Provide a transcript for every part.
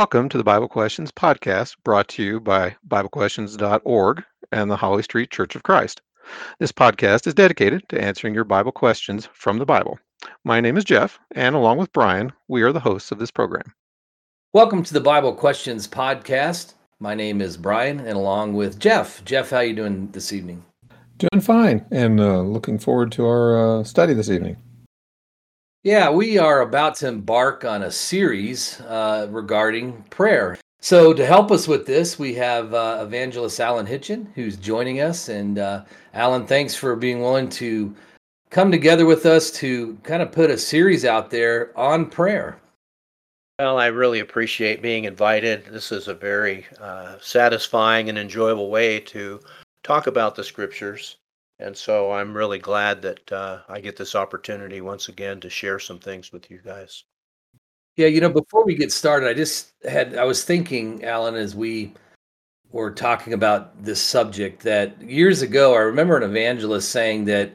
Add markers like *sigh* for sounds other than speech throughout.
Welcome to the Bible Questions podcast brought to you by BibleQuestions.org and the Holly Street Church of Christ. This podcast is dedicated to answering your Bible questions from the Bible. My name is Jeff, and along with Brian, we are the hosts of this program. Welcome to the Bible Questions podcast. My name is Brian, and along with Jeff. Jeff, how are you doing this evening? Doing fine, and uh, looking forward to our uh, study this evening. Yeah, we are about to embark on a series uh, regarding prayer. So, to help us with this, we have uh, evangelist Alan Hitchin, who's joining us. And uh, Alan, thanks for being willing to come together with us to kind of put a series out there on prayer. Well, I really appreciate being invited. This is a very uh, satisfying and enjoyable way to talk about the scriptures. And so I'm really glad that uh, I get this opportunity once again to share some things with you guys. Yeah, you know, before we get started, I just had, I was thinking, Alan, as we were talking about this subject, that years ago, I remember an evangelist saying that,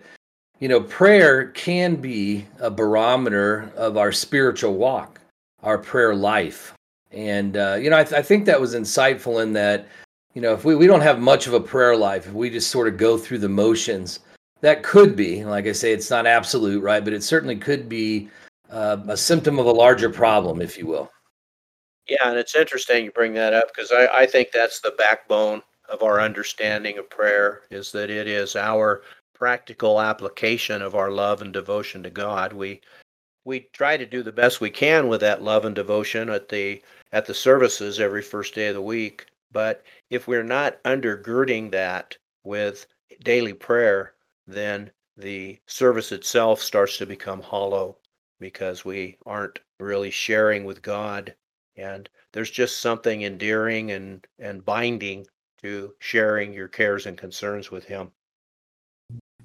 you know, prayer can be a barometer of our spiritual walk, our prayer life. And, uh, you know, I, th- I think that was insightful in that you know, if we, we don't have much of a prayer life, if we just sort of go through the motions, that could be, like I say, it's not absolute, right? But it certainly could be uh, a symptom of a larger problem, if you will. Yeah, and it's interesting you bring that up because I, I think that's the backbone of our understanding of prayer is that it is our practical application of our love and devotion to God. We we try to do the best we can with that love and devotion at the at the services every first day of the week. But if we're not undergirding that with daily prayer, then the service itself starts to become hollow because we aren't really sharing with God. And there's just something endearing and, and binding to sharing your cares and concerns with Him.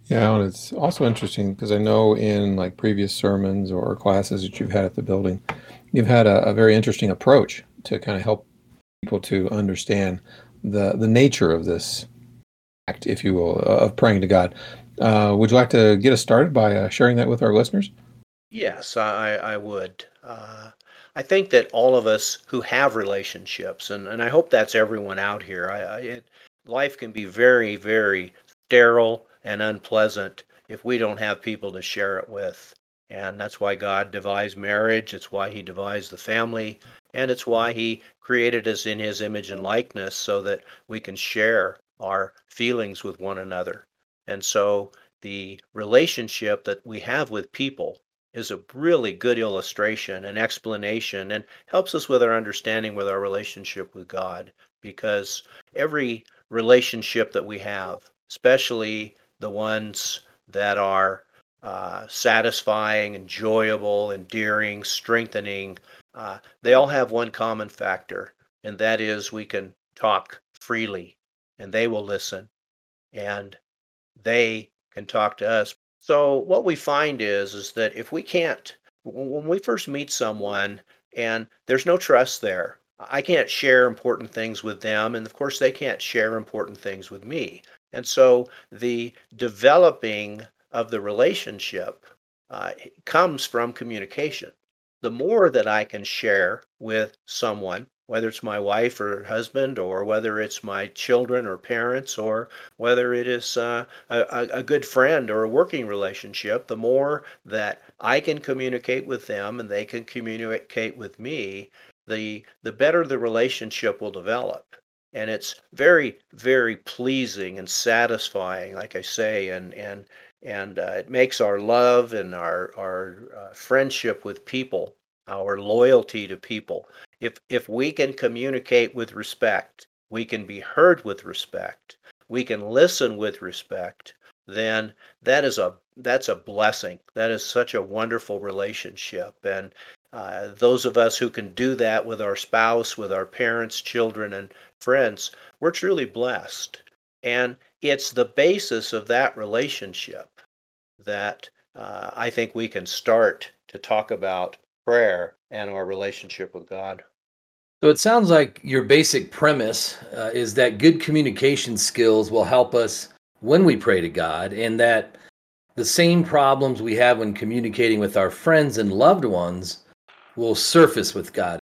Yeah, and it's also interesting because I know in like previous sermons or classes that you've had at the building, you've had a, a very interesting approach to kind of help people to understand the the nature of this act, if you will, of praying to God. Uh, would you like to get us started by uh, sharing that with our listeners? Yes, I, I would. Uh, I think that all of us who have relationships, and, and I hope that's everyone out here, I, I, it, life can be very, very sterile and unpleasant if we don't have people to share it with. And that's why God devised marriage. It's why He devised the family. And it's why he created us in his image and likeness so that we can share our feelings with one another. And so the relationship that we have with people is a really good illustration and explanation and helps us with our understanding with our relationship with God because every relationship that we have, especially the ones that are uh, satisfying, enjoyable, endearing, strengthening, uh, they all have one common factor, and that is we can talk freely and they will listen and they can talk to us. So what we find is is that if we can't when we first meet someone and there's no trust there, I can't share important things with them and of course they can't share important things with me. And so the developing of the relationship uh, comes from communication the more that I can share with someone, whether it's my wife or husband, or whether it's my children or parents, or whether it is uh, a, a good friend or a working relationship, the more that I can communicate with them and they can communicate with me, the the better the relationship will develop. And it's very very pleasing and satisfying like i say and and and uh, it makes our love and our our uh, friendship with people, our loyalty to people. If if we can communicate with respect, we can be heard with respect, we can listen with respect, then that is a that's a blessing. That is such a wonderful relationship, and uh, those of us who can do that with our spouse, with our parents, children, and friends, we're truly blessed. And it's the basis of that relationship that uh, I think we can start to talk about prayer and our relationship with God. So it sounds like your basic premise uh, is that good communication skills will help us when we pray to God, and that the same problems we have when communicating with our friends and loved ones will surface with God.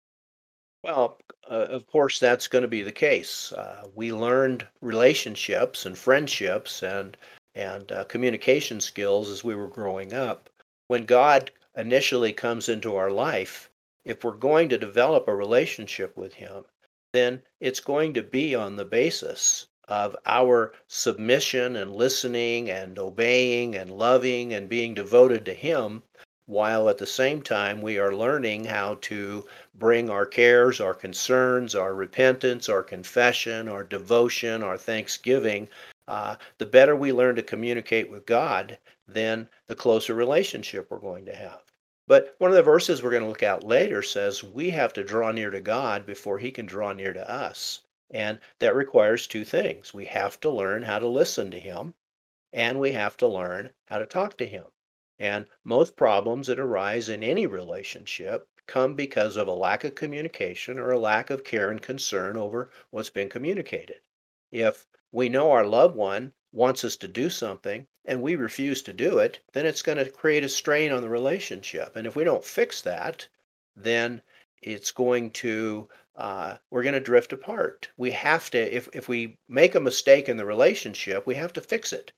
Well, uh, of course, that's going to be the case. Uh, we learned relationships and friendships and and uh, communication skills as we were growing up. When God initially comes into our life, if we're going to develop a relationship with Him, then it's going to be on the basis of our submission and listening and obeying and loving and being devoted to Him, while at the same time we are learning how to bring our cares, our concerns, our repentance, our confession, our devotion, our thanksgiving. Uh, the better we learn to communicate with God, then the closer relationship we're going to have. But one of the verses we're going to look at later says we have to draw near to God before He can draw near to us. And that requires two things. We have to learn how to listen to Him, and we have to learn how to talk to Him. And most problems that arise in any relationship come because of a lack of communication or a lack of care and concern over what's been communicated. If we know our loved one wants us to do something and we refuse to do it, then it's going to create a strain on the relationship. And if we don't fix that, then it's going to uh, we're going to drift apart. We have to if if we make a mistake in the relationship, we have to fix it.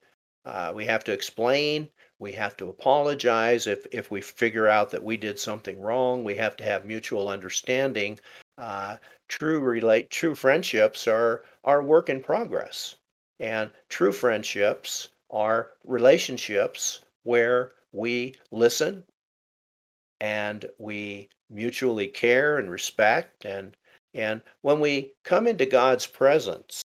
Uh, we have to explain. We have to apologize if if we figure out that we did something wrong. We have to have mutual understanding. Uh, true relate true friendships are are work in progress. And true friendships are relationships where we listen and we mutually care and respect. And, and when we come into God's presence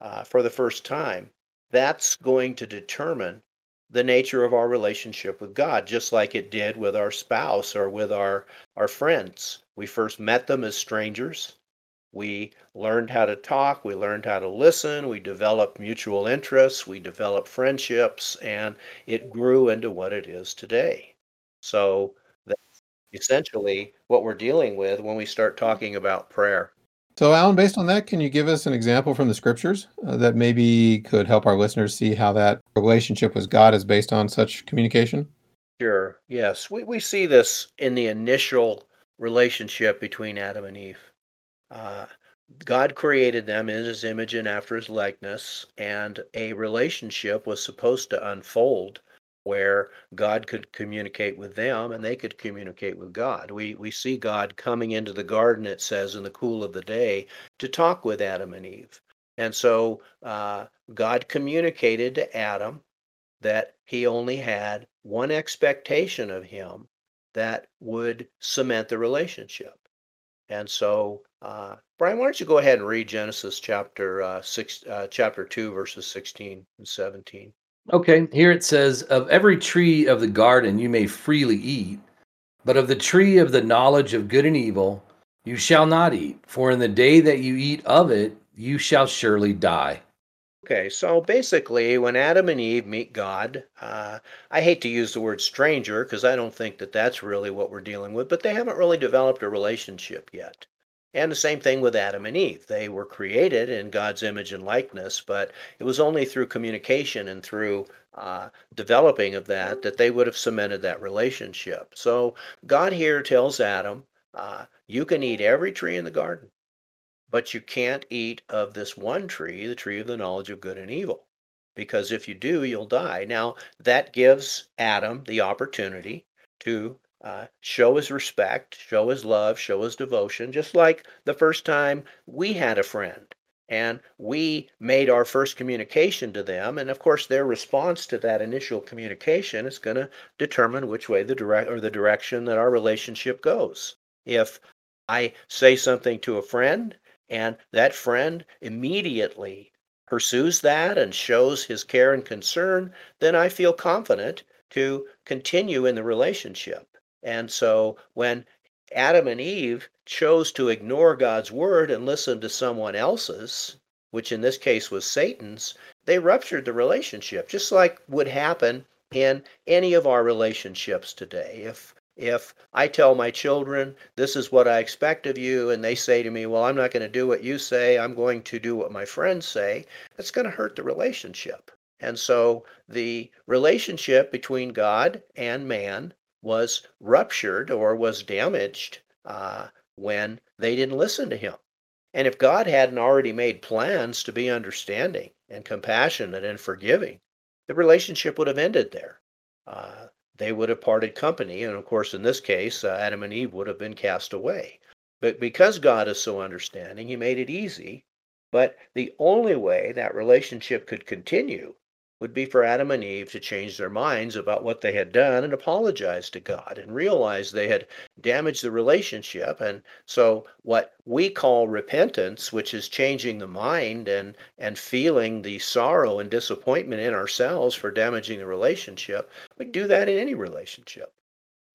uh, for the first time, that's going to determine the nature of our relationship with God, just like it did with our spouse or with our, our friends. We first met them as strangers. We learned how to talk, we learned how to listen, we developed mutual interests, we developed friendships, and it grew into what it is today. So that's essentially what we're dealing with when we start talking about prayer. So, Alan, based on that, can you give us an example from the scriptures uh, that maybe could help our listeners see how that relationship with God is based on such communication? Sure. Yes. We, we see this in the initial relationship between Adam and Eve. Uh, God created them in his image and after his likeness, and a relationship was supposed to unfold where God could communicate with them and they could communicate with God. We, we see God coming into the garden, it says, in the cool of the day to talk with Adam and Eve. And so uh, God communicated to Adam that he only had one expectation of him that would cement the relationship. And so, uh, Brian, why don't you go ahead and read Genesis chapter uh, six, uh, chapter two, verses sixteen and seventeen. Okay, here it says, "Of every tree of the garden you may freely eat, but of the tree of the knowledge of good and evil you shall not eat. For in the day that you eat of it, you shall surely die." Okay, so basically, when Adam and Eve meet God, uh, I hate to use the word stranger because I don't think that that's really what we're dealing with, but they haven't really developed a relationship yet. And the same thing with Adam and Eve. They were created in God's image and likeness, but it was only through communication and through uh, developing of that that they would have cemented that relationship. So God here tells Adam, uh, You can eat every tree in the garden but you can't eat of this one tree, the tree of the knowledge of good and evil, because if you do, you'll die. Now, that gives Adam the opportunity to uh, show his respect, show his love, show his devotion, just like the first time we had a friend and we made our first communication to them and of course their response to that initial communication is going to determine which way the direct or the direction that our relationship goes if i say something to a friend and that friend immediately pursues that and shows his care and concern, then I feel confident to continue in the relationship. And so when Adam and Eve chose to ignore God's word and listen to someone else's, which in this case was Satan's, they ruptured the relationship, just like would happen in any of our relationships today. If if I tell my children, this is what I expect of you, and they say to me, well, I'm not going to do what you say, I'm going to do what my friends say, that's going to hurt the relationship. And so the relationship between God and man was ruptured or was damaged uh, when they didn't listen to him. And if God hadn't already made plans to be understanding and compassionate and forgiving, the relationship would have ended there. Uh, they would have parted company. And of course, in this case, uh, Adam and Eve would have been cast away. But because God is so understanding, He made it easy. But the only way that relationship could continue would be for Adam and Eve to change their minds about what they had done and apologize to God and realize they had damaged the relationship. And so, what we call repentance, which is changing the mind and, and feeling the sorrow and disappointment in ourselves for damaging the relationship, we do that in any relationship.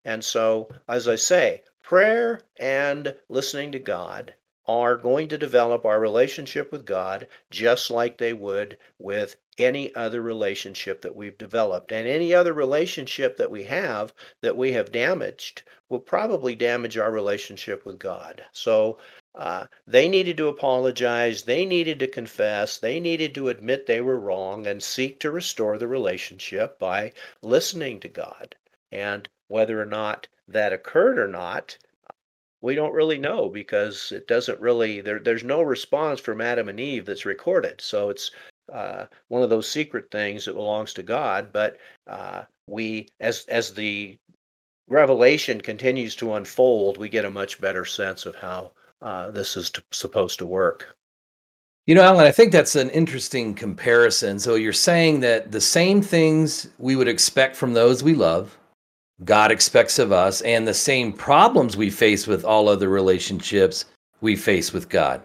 And so, as I say, prayer and listening to God are going to develop our relationship with God just like they would with any other relationship that we've developed. And any other relationship that we have that we have damaged will probably damage our relationship with God. So uh, they needed to apologize, they needed to confess, they needed to admit they were wrong and seek to restore the relationship by listening to God. And whether or not that occurred or not, we don't really know because it doesn't really there, there's no response from adam and eve that's recorded. So it's uh, one of those secret things that belongs to god but uh, we as as the revelation continues to unfold we get a much better sense of how uh, this is to, supposed to work. You know alan i think that's an interesting comparison. So you're saying that the same things we would expect from those we love God expects of us, and the same problems we face with all other relationships we face with God.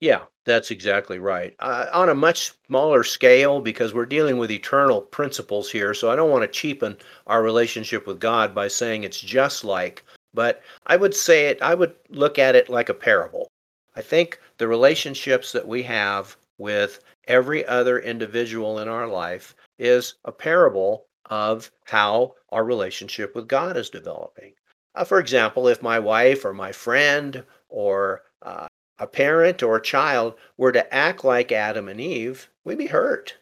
Yeah, that's exactly right. Uh, on a much smaller scale, because we're dealing with eternal principles here, so I don't want to cheapen our relationship with God by saying it's just like, but I would say it, I would look at it like a parable. I think the relationships that we have with every other individual in our life is a parable of how our relationship with God is developing. Uh, for example, if my wife or my friend or uh, a parent or a child were to act like Adam and Eve, we'd be hurt.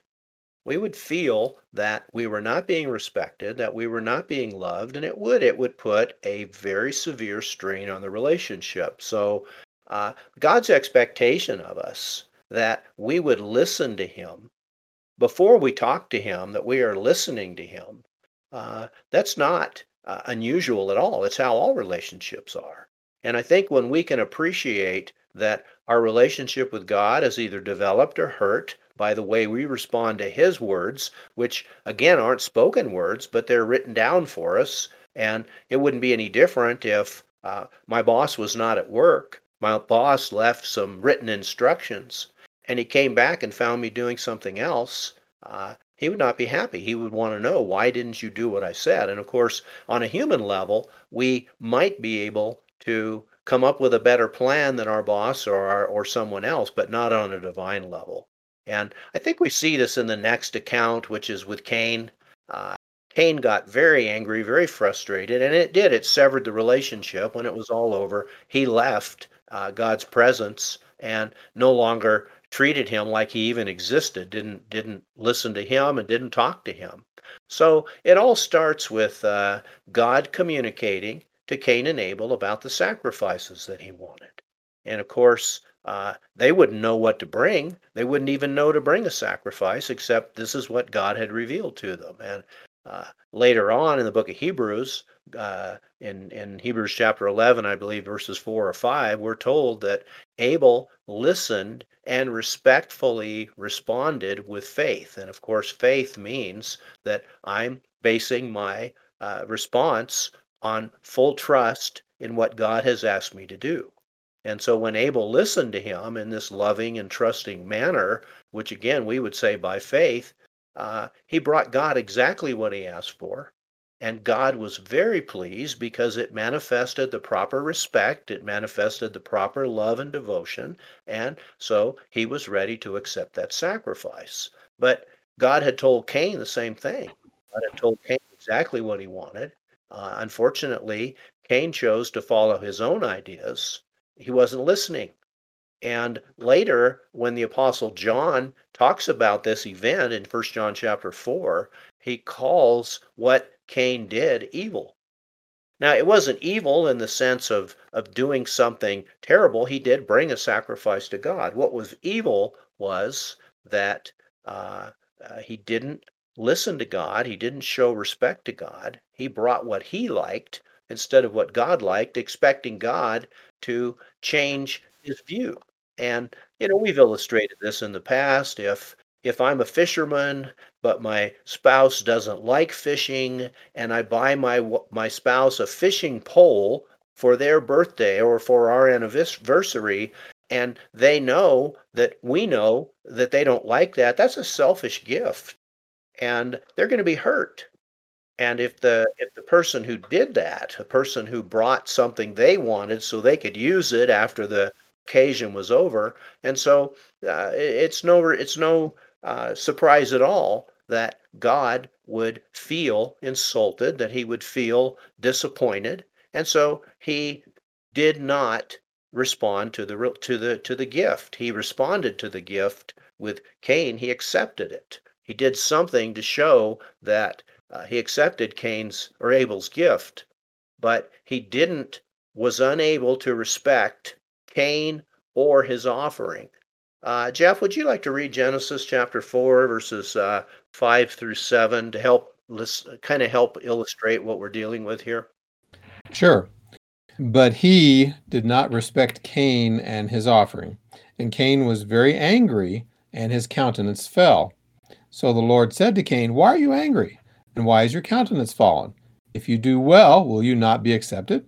We would feel that we were not being respected, that we were not being loved, and it would it would put a very severe strain on the relationship. So, uh, God's expectation of us that we would listen to Him before we talk to him that we are listening to him uh, that's not uh, unusual at all. It's how all relationships are. And i think when we can appreciate that our relationship with god is either developed or hurt by the way we respond to his words which again aren't spoken words but they're written down for us and it wouldn't be any different if uh, my boss was not at work my boss left some written instructions and he came back and found me doing something else, uh, he would not be happy. He would want to know, why didn't you do what I said? And of course, on a human level, we might be able to come up with a better plan than our boss or our, or someone else, but not on a divine level. And I think we see this in the next account, which is with Cain. Uh, Cain got very angry, very frustrated, and it did. It severed the relationship. When it was all over, he left uh, God's presence and no longer treated him like he even existed, didn't didn't listen to him and didn't talk to him. So it all starts with uh, God communicating to Cain and Abel about the sacrifices that he wanted. And of course, uh, they wouldn't know what to bring. They wouldn't even know to bring a sacrifice, except this is what God had revealed to them. And uh, later on in the book of Hebrews, uh, in, in Hebrews chapter 11, I believe verses 4 or 5, we're told that Abel listened and respectfully responded with faith. And of course, faith means that I'm basing my uh, response on full trust in what God has asked me to do. And so when Abel listened to him in this loving and trusting manner, which again we would say by faith, uh, he brought God exactly what he asked for. And God was very pleased because it manifested the proper respect, it manifested the proper love and devotion. And so he was ready to accept that sacrifice. But God had told Cain the same thing. God had told Cain exactly what he wanted. Uh, unfortunately, Cain chose to follow his own ideas. He wasn't listening. And later, when the apostle John talks about this event in First John chapter 4, he calls what Cain did evil. Now, it wasn't evil in the sense of, of doing something terrible. He did bring a sacrifice to God. What was evil was that uh, uh, he didn't listen to God, he didn't show respect to God. He brought what he liked instead of what God liked, expecting God to change his view. And you know, we've illustrated this in the past. If if I'm a fisherman, but my spouse doesn't like fishing, and I buy my my spouse a fishing pole for their birthday or for our anniversary, and they know that we know that they don't like that, that's a selfish gift, and they're going to be hurt. And if the if the person who did that, a person who brought something they wanted so they could use it after the occasion was over, and so uh, it's no it's no uh, surprise at all that God would feel insulted, that he would feel disappointed, and so he did not respond to the to the to the gift. He responded to the gift with Cain. He accepted it. He did something to show that uh, he accepted Cain's or Abel's gift, but he didn't was unable to respect Cain or his offering. Uh, Jeff, would you like to read Genesis chapter 4, verses uh, 5 through 7 to help kind of help illustrate what we're dealing with here? Sure. But he did not respect Cain and his offering. And Cain was very angry, and his countenance fell. So the Lord said to Cain, Why are you angry? And why is your countenance fallen? If you do well, will you not be accepted?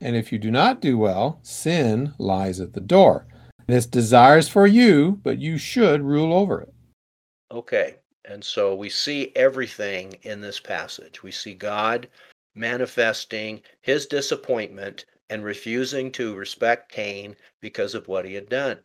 And if you do not do well, sin lies at the door This desires for you, but you should rule over it. Okay. And so we see everything in this passage. We see God manifesting his disappointment and refusing to respect Cain because of what he had done.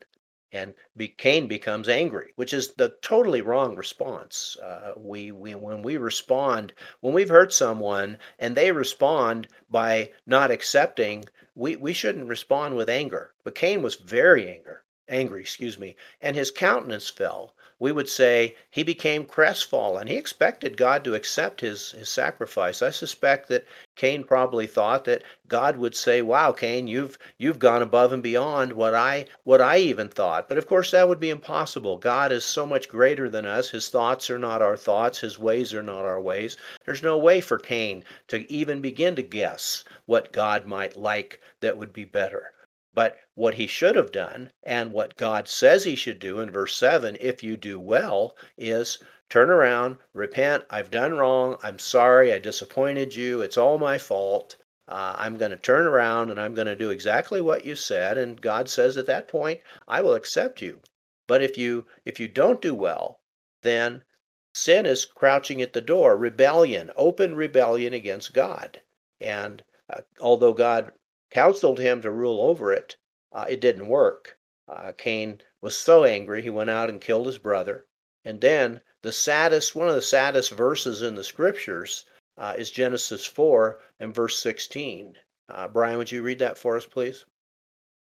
And be, Cain becomes angry, which is the totally wrong response. Uh, we, we, when we respond, when we've hurt someone and they respond by not accepting we, we shouldn't respond with anger. But Cain was very anger, angry, excuse me, and his countenance fell. We would say he became crestfallen. He expected God to accept his, his sacrifice. I suspect that Cain probably thought that God would say, "Wow, Cain, you've you've gone above and beyond what I what I even thought." But of course, that would be impossible. God is so much greater than us. His thoughts are not our thoughts. His ways are not our ways. There's no way for Cain to even begin to guess what God might like that would be better. But what he should have done, and what God says he should do in verse 7, if you do well, is turn around, repent, I've done wrong, I'm sorry, I disappointed you, it's all my fault. Uh, I'm going to turn around and I'm going to do exactly what you said. And God says at that point, I will accept you. But if you if you don't do well, then sin is crouching at the door, rebellion, open rebellion against God. And uh, although God counseled him to rule over it, uh, it didn't work. Uh, Cain was so angry, he went out and killed his brother. And then the saddest, one of the saddest verses in the scriptures uh, is Genesis 4 and verse 16. Uh, Brian, would you read that for us, please?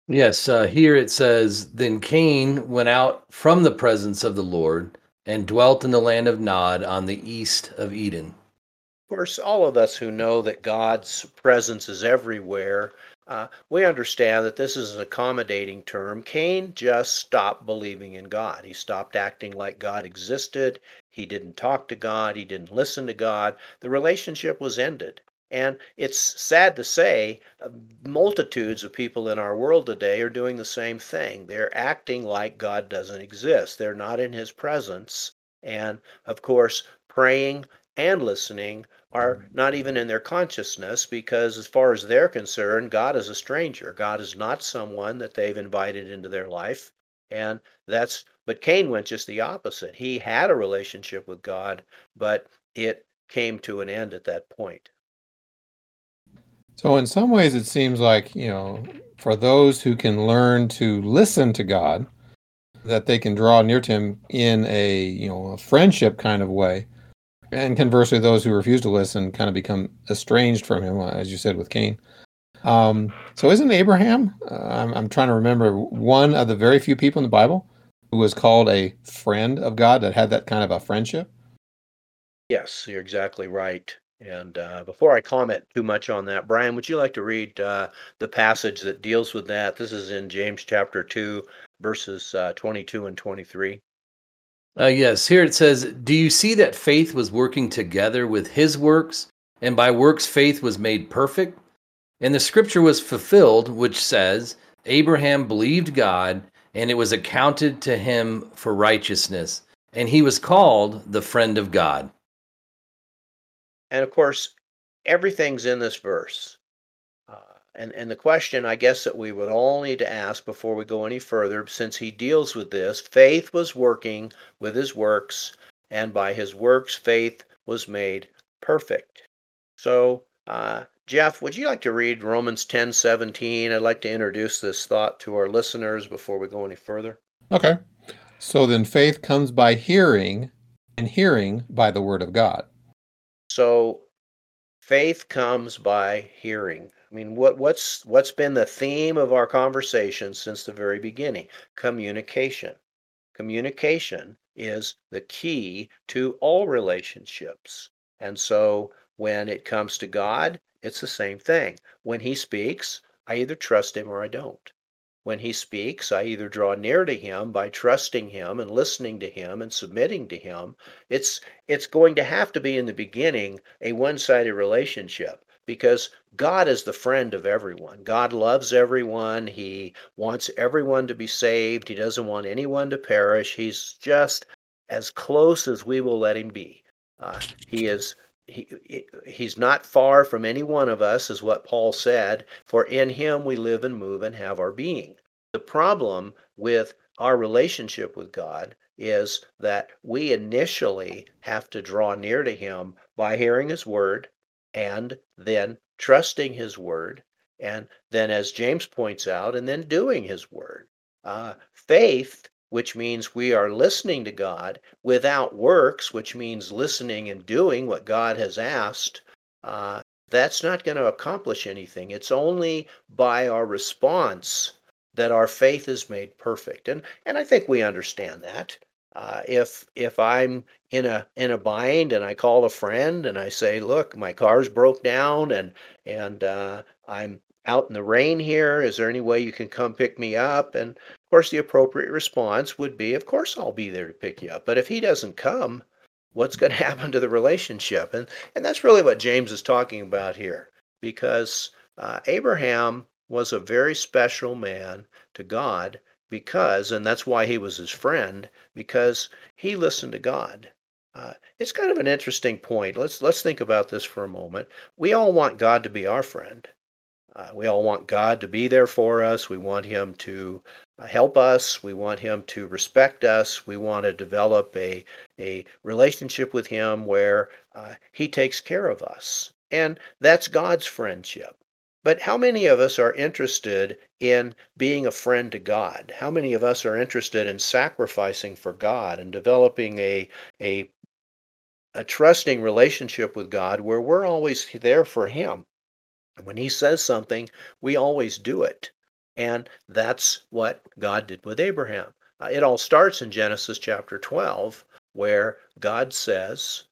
Yes, uh, here it says, Then Cain went out from the presence of the Lord and dwelt in the land of Nod on the east of Eden. Of course, all of us who know that God's presence is everywhere uh, we understand that this is an accommodating term. Cain just stopped believing in God. He stopped acting like God existed. He didn't talk to God. He didn't listen to God. The relationship was ended. And it's sad to say, uh, multitudes of people in our world today are doing the same thing. They're acting like God doesn't exist, they're not in His presence. And of course, praying and listening are not even in their consciousness because, as far as they're concerned, God is a stranger. God is not someone that they've invited into their life. And that's, but Cain went just the opposite. He had a relationship with God, but it came to an end at that point. So, in some ways, it seems like, you know, for those who can learn to listen to God, that they can draw near to Him in a, you know, a friendship kind of way and conversely, those who refuse to listen kind of become estranged from him, as you said with Cain. Um, so, isn't Abraham? Uh, I'm, I'm trying to remember one of the very few people in the Bible who was called a friend of God that had that kind of a friendship. Yes, you're exactly right. And uh, before I comment too much on that, Brian, would you like to read uh, the passage that deals with that? This is in James chapter 2, verses uh, 22 and 23. Uh, yes, here it says, Do you see that faith was working together with his works, and by works faith was made perfect? And the scripture was fulfilled, which says, Abraham believed God, and it was accounted to him for righteousness, and he was called the friend of God. And of course, everything's in this verse. And, and the question, I guess, that we would all need to ask before we go any further, since he deals with this, faith was working with his works, and by his works, faith was made perfect. So, uh, Jeff, would you like to read Romans 10 17? I'd like to introduce this thought to our listeners before we go any further. Okay. So then faith comes by hearing, and hearing by the word of God. So faith comes by hearing. I mean, what, what's what's been the theme of our conversation since the very beginning? Communication. Communication is the key to all relationships. And so when it comes to God, it's the same thing. When he speaks, I either trust him or I don't. When he speaks, I either draw near to him by trusting him and listening to him and submitting to him. It's it's going to have to be in the beginning a one-sided relationship because God is the friend of everyone. God loves everyone. He wants everyone to be saved. He doesn't want anyone to perish. He's just as close as we will let him be. Uh, he is he, he's not far from any one of us, is what Paul said, for in him we live and move and have our being. The problem with our relationship with God is that we initially have to draw near to him by hearing his word and then trusting his word and then as james points out and then doing his word uh, faith which means we are listening to God without works, which means listening and doing what God has asked, uh, that's not going to accomplish anything. It's only by our response that our faith is made perfect. And and I think we understand that. Uh, if if I'm in a in a bind and I call a friend and I say, "Look, my car's broke down and and uh, I'm out in the rain here. Is there any way you can come pick me up?" And of course, the appropriate response would be, Of course, I'll be there to pick you up. But if he doesn't come, what's going *laughs* to happen to the relationship? And, and that's really what James is talking about here, because uh, Abraham was a very special man to God because, and that's why he was his friend, because he listened to God. Uh, it's kind of an interesting point. Let's let's think about this for a moment. We all want God to be our friend. Uh, we all want God to be there for us. We want Him to uh, help us. We want him to respect us. We want to develop a, a relationship with him where uh, he takes care of us. And that's God's friendship. But how many of us are interested in being a friend to God? How many of us are interested in sacrificing for God and developing a, a, a trusting relationship with God where we're always there for Him? When He says something, we always do it. And that's what God did with Abraham. Uh, it all starts in Genesis chapter 12, where God says,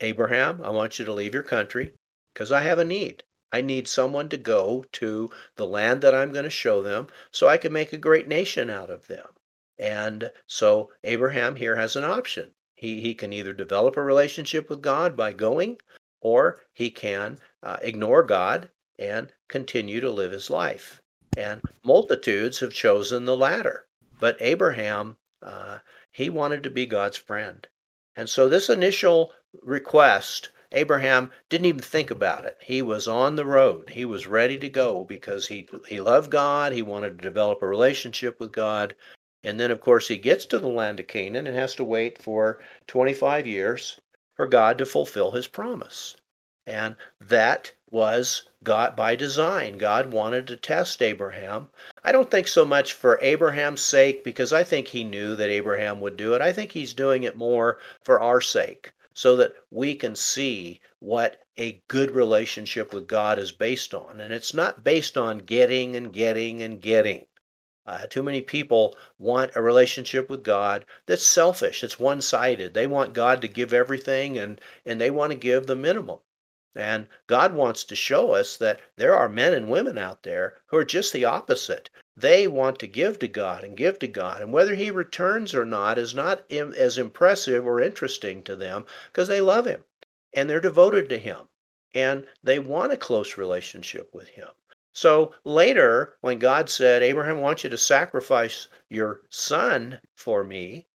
Abraham, I want you to leave your country because I have a need. I need someone to go to the land that I'm going to show them so I can make a great nation out of them. And so Abraham here has an option. He, he can either develop a relationship with God by going, or he can uh, ignore God and continue to live his life and multitudes have chosen the latter. But Abraham, uh, he wanted to be God's friend. And so this initial request, Abraham didn't even think about it. He was on the road. He was ready to go because he, he loved God. He wanted to develop a relationship with God. And then, of course, he gets to the land of Canaan and has to wait for 25 years for God to fulfill his promise. And that was God by design. God wanted to test Abraham. I don't think so much for Abraham's sake, because I think he knew that Abraham would do it. I think he's doing it more for our sake, so that we can see what a good relationship with God is based on. And it's not based on getting and getting and getting. Uh, too many people want a relationship with God that's selfish. It's one-sided. They want God to give everything, and and they want to give the minimum. And God wants to show us that there are men and women out there who are just the opposite. They want to give to God and give to God. And whether He returns or not is not Im- as impressive or interesting to them because they love Him and they're devoted to Him and they want a close relationship with Him. So later, when God said, Abraham, I want you to sacrifice your son for me,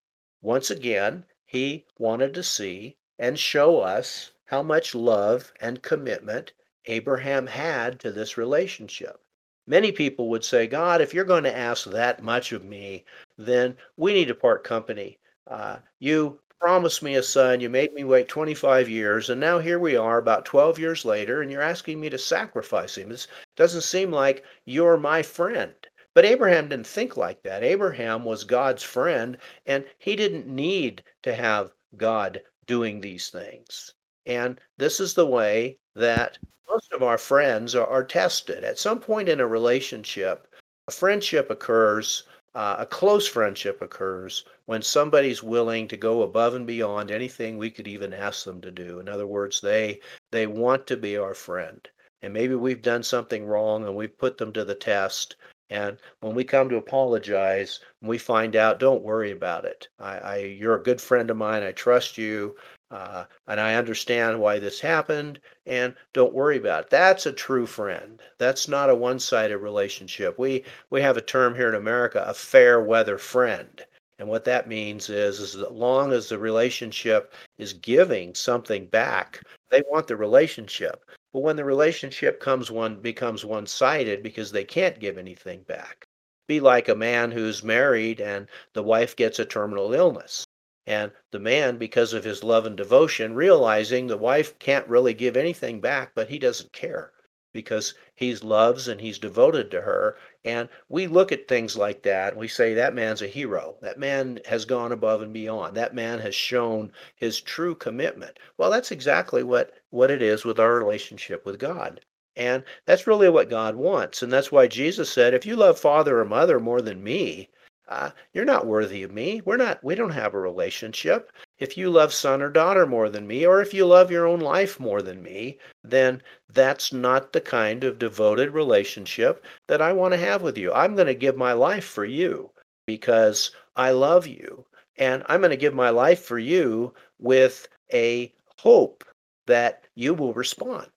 once again, he wanted to see and show us how much love and commitment Abraham had to this relationship. Many people would say, God, if you're going to ask that much of me, then we need to part company. Uh, you promised me a son, you made me wait 25 years, and now here we are about 12 years later, and you're asking me to sacrifice him. This doesn't seem like you're my friend. But Abraham didn't think like that. Abraham was God's friend, and he didn't need to have God doing these things. And this is the way that most of our friends are, are tested. At some point in a relationship, a friendship occurs, uh, a close friendship occurs when somebody's willing to go above and beyond anything we could even ask them to do. In other words, they they want to be our friend. And maybe we've done something wrong and we've put them to the test. And when we come to apologize, we find out, don't worry about it. I, I you're a good friend of mine. I trust you. Uh, and I understand why this happened, and don't worry about it. That's a true friend. That's not a one-sided relationship. We we have a term here in America, a fair weather friend. And what that means is, is as long as the relationship is giving something back, they want the relationship. But when the relationship comes one becomes one-sided because they can't give anything back. Be like a man who's married and the wife gets a terminal illness. And the man, because of his love and devotion, realizing the wife can't really give anything back, but he doesn't care because he loves and he's devoted to her. And we look at things like that and we say, that man's a hero. That man has gone above and beyond. That man has shown his true commitment. Well, that's exactly what, what it is with our relationship with God. And that's really what God wants. And that's why Jesus said, if you love father or mother more than me, uh, you're not worthy of me. We're not, we don't have a relationship. If you love son or daughter more than me, or if you love your own life more than me, then that's not the kind of devoted relationship that I want to have with you. I'm going to give my life for you because I love you. And I'm going to give my life for you with a hope that you will respond.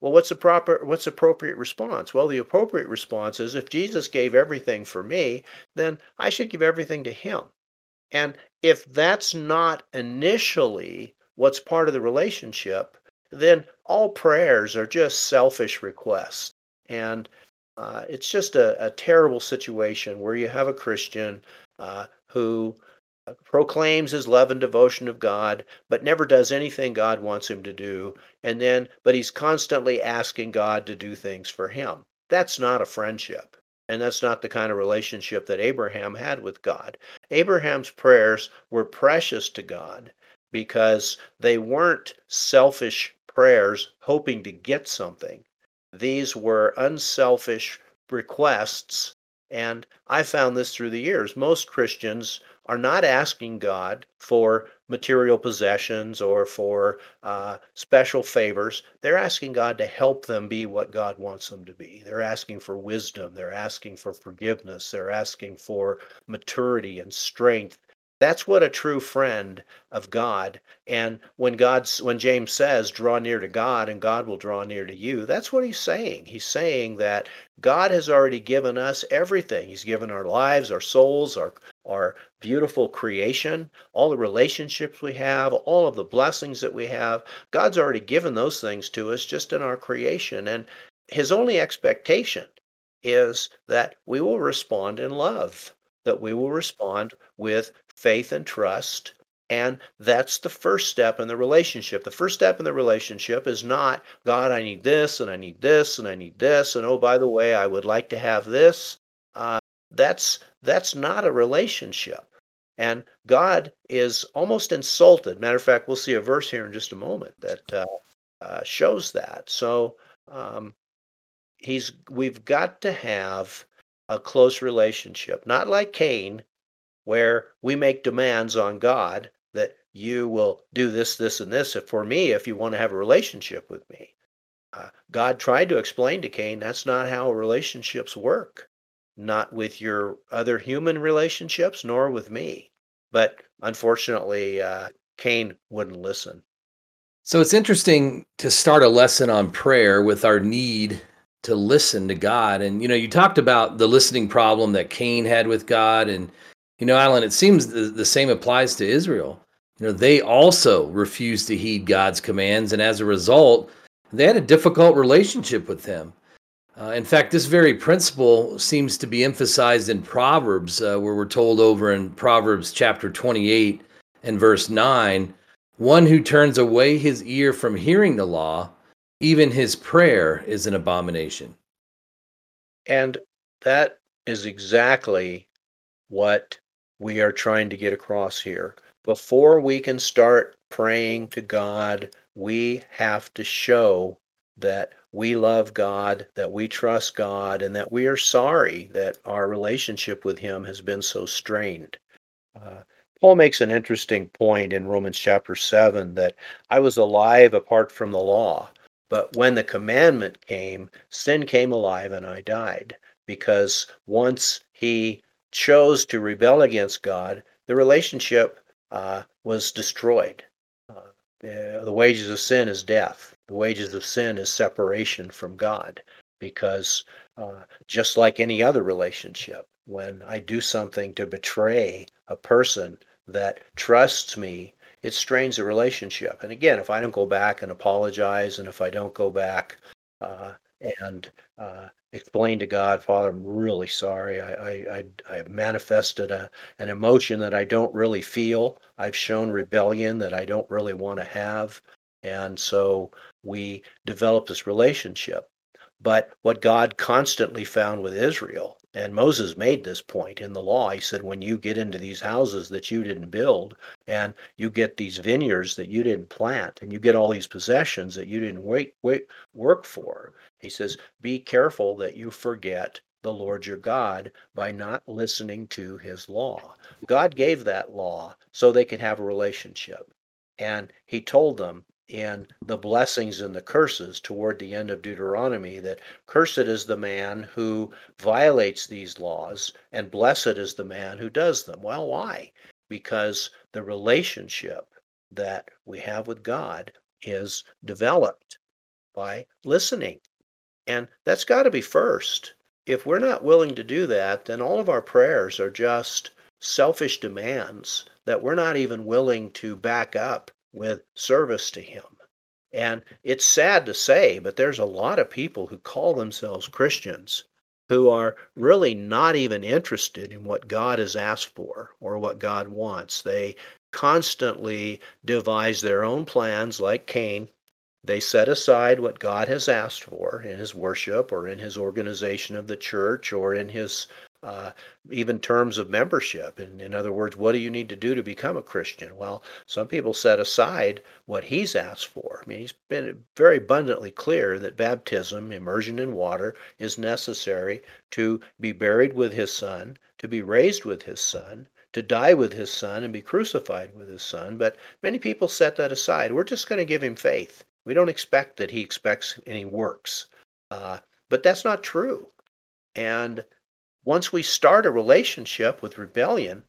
Well, what's the proper what's appropriate response? Well, the appropriate response is if Jesus gave everything for me, then I should give everything to him. And if that's not initially what's part of the relationship, then all prayers are just selfish requests. And uh, it's just a, a, terrible situation where you have a Christian uh, who proclaims his love and devotion of God, but never does anything God wants him to do. And then, but he's constantly asking God to do things for him. That's not a friendship. And that's not the kind of relationship that Abraham had with God. Abraham's prayers were precious to God because they weren't selfish prayers hoping to get something. These were unselfish requests. And I found this through the years. Most Christians are not asking God for material possessions or for uh, special favors. They're asking God to help them be what God wants them to be. They're asking for wisdom. They're asking for forgiveness. They're asking for maturity and strength that's what a true friend of God. And when God's when James says, draw near to God and God will draw near to you, that's what he's saying. He's saying that God has already given us everything. He's given our lives, our souls, our our beautiful creation, all the relationships we have, all of the blessings that we have. God's already given those things to us just in our creation. And his only expectation is that we will respond in love that we will respond with faith and trust. And that's the first step in the relationship. The first step in the relationship is not, God, I need this, and I need this, and I need this, and oh, by the way, I would like to have this. Uh, that's that's not a relationship. And God is almost insulted. Matter of fact, we'll see a verse here in just a moment that uh, uh, shows that. So um, he's we've got to have a close relationship, not like Cain, where we make demands on God that you will do this, this, and this for me if you want to have a relationship with me. uh, God tried to explain to Cain that's not how relationships work, not with your other human relationships, nor with me. But unfortunately, uh, Cain wouldn't listen. So it's interesting to start a lesson on prayer with our need to listen to God. And, you know, you talked about the listening problem that Cain had with God. And, you know, Alan, it seems the, the same applies to Israel. You know, they also refused to heed God's commands. And as a result, they had a difficult relationship with Him. Uh, in fact, this very principle seems to be emphasized in Proverbs, uh, where we're told over in Proverbs chapter 28 and verse 9 one who turns away his ear from hearing the law even his prayer is an abomination. And that is exactly what we are trying to get across here. Before we can start praying to God, we have to show that we love God, that we trust God, and that we are sorry that our relationship with Him has been so strained. Uh, Paul makes an interesting point in Romans chapter 7 that I was alive apart from the law, but when the commandment came, sin came alive and I died because once he chose to rebel against God, the relationship uh, was destroyed. Uh, the, the wages of sin is death. The wages of sin is separation from God because uh, just like any other relationship, when I do something to betray a person that trusts me it strains the relationship. And again, if I don't go back and apologize, and if I don't go back uh, and uh, explain to God, Father, I'm really sorry. I, I, I, I manifested a, an emotion that I don't really feel. I've shown rebellion that I don't really want to have. And so we develop this relationship. But what God constantly found with Israel and Moses made this point in the law. He said, when you get into these houses that you didn't build, and you get these vineyards that you didn't plant, and you get all these possessions that you didn't wait, wait, work for, he says, be careful that you forget the Lord your God by not listening to his law. God gave that law so they could have a relationship. And he told them in the blessings and the curses toward the end of Deuteronomy that cursed is the man who violates these laws and blessed is the man who does them. Well, why? Because the relationship that we have with God is developed by listening. And that's got to be first. If we're not willing to do that, then all of our prayers are just selfish demands that we're not even willing to back up with service to Him. And it's sad to say, but there's a lot of people who call themselves Christians who are really not even interested in what God has asked for or what God wants. They constantly devise their own plans, like Cain. They set aside what God has asked for in his worship or in his organization of the church or in his uh, even terms of membership. In, in other words, what do you need to do to become a Christian? Well, some people set aside what he's asked for. I mean, he's been very abundantly clear that baptism, immersion in water, is necessary to be buried with his son, to be raised with his son, to die with his son, and be crucified with his son. But many people set that aside. We're just going to give him faith. We don't expect that he expects any works. Uh, but that's not true. And once we start a relationship with rebellion,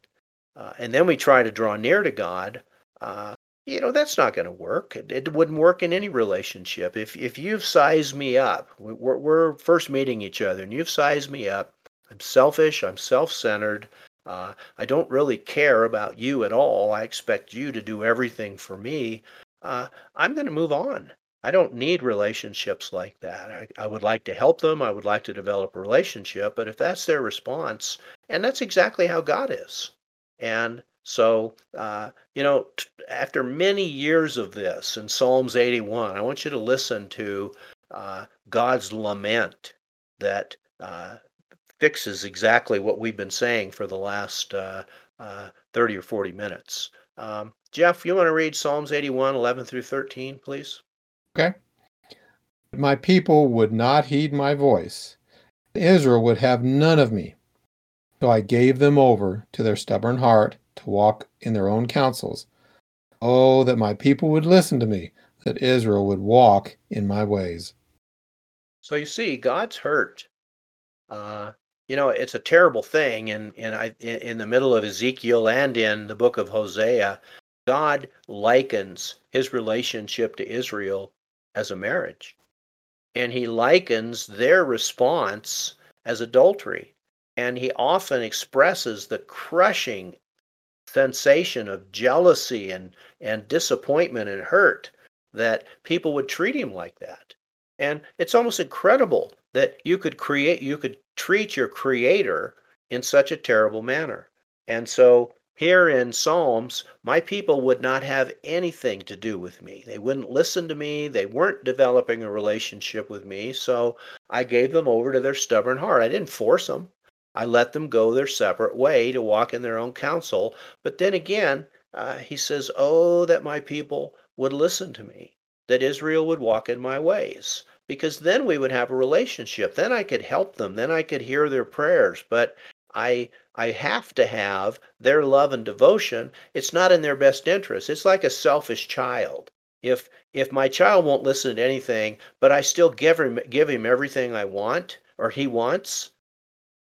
uh, and then we try to draw near to God, uh, you know that's not going to work. It, it, wouldn't work in any relationship. If if you've sized me up, we're, we're first meeting each other, and you've sized me up. I'm selfish. I'm self-centered. Uh, I don't really care about you at all. I expect you to do everything for me. Uh, I'm going to move on. I don't need relationships like that. I, I, would like to help them. I would like to develop a relationship. But if that's their response, and that's exactly how God is. And so, uh, you know, t- after many years of this in Psalms 81, I want you to listen to uh, God's lament that uh, fixes exactly what we've been saying for the last uh, uh, 30 or 40 minutes. Um, Jeff, you want to read Psalms 81, 11 through 13, please? Okay. My people would not heed my voice. Israel would have none of me. So I gave them over to their stubborn heart to walk in their own counsels. Oh, that my people would listen to me, that Israel would walk in my ways. So you see, God's hurt. Uh, you know, it's a terrible thing. And in, in, in the middle of Ezekiel and in the book of Hosea, God likens his relationship to Israel as a marriage. And he likens their response as adultery. And he often expresses the crushing sensation of jealousy and, and disappointment and hurt that people would treat him like that. And it's almost incredible that you could create, you could treat your creator in such a terrible manner. And so here in Psalms, my people would not have anything to do with me. They wouldn't listen to me. They weren't developing a relationship with me. So I gave them over to their stubborn heart. I didn't force them. I let them go their separate way to walk in their own counsel. But then again, uh, he says, Oh, that my people would listen to me, that Israel would walk in my ways because then we would have a relationship. Then I could help them. Then I could hear their prayers. But I I have to have their love and devotion. It's not in their best interest. It's like a selfish child. If if my child won't listen to anything, but I still give him give him everything I want or he wants,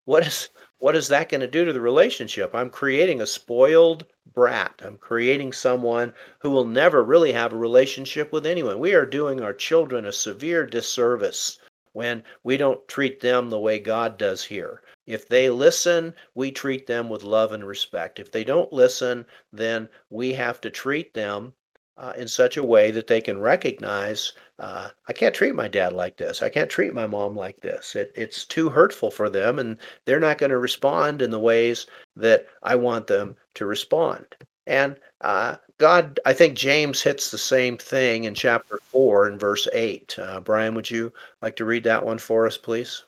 what is what is that going to do to the relationship? I'm creating a spoiled brat. I'm creating someone who will never really have a relationship with anyone. We are doing our children a severe disservice when we don't treat them the way God does here. If they listen, we treat them with love and respect. If they don't listen, then we have to treat them uh, in such a way that they can recognize uh, I can't treat my dad like this. I can't treat my mom like this. It, it's too hurtful for them, and they're not going to respond in the ways that I want them to respond. And uh, God, I think James hits the same thing in chapter 4 and verse 8. Uh, Brian, would you like to read that one for us, please?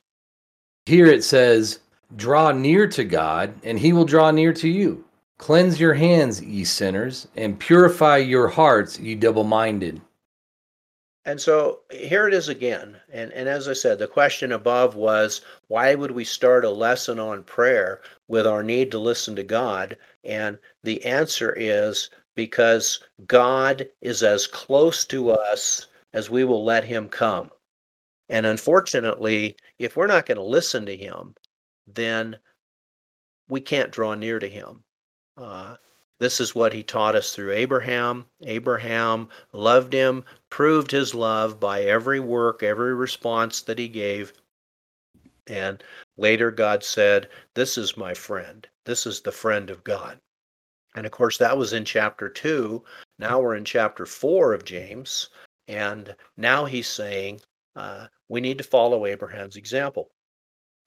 Here it says, Draw near to God, and he will draw near to you. Cleanse your hands, ye sinners, and purify your hearts, ye double minded. And so here it is again. And, and as I said, the question above was why would we start a lesson on prayer with our need to listen to God? And the answer is because God is as close to us as we will let Him come. And unfortunately, if we're not going to listen to Him, then we can't draw near to Him. Uh, this is what he taught us through Abraham. Abraham loved him, proved his love by every work, every response that he gave. And later, God said, This is my friend. This is the friend of God. And of course, that was in chapter two. Now we're in chapter four of James. And now he's saying, uh, we need to follow Abraham's example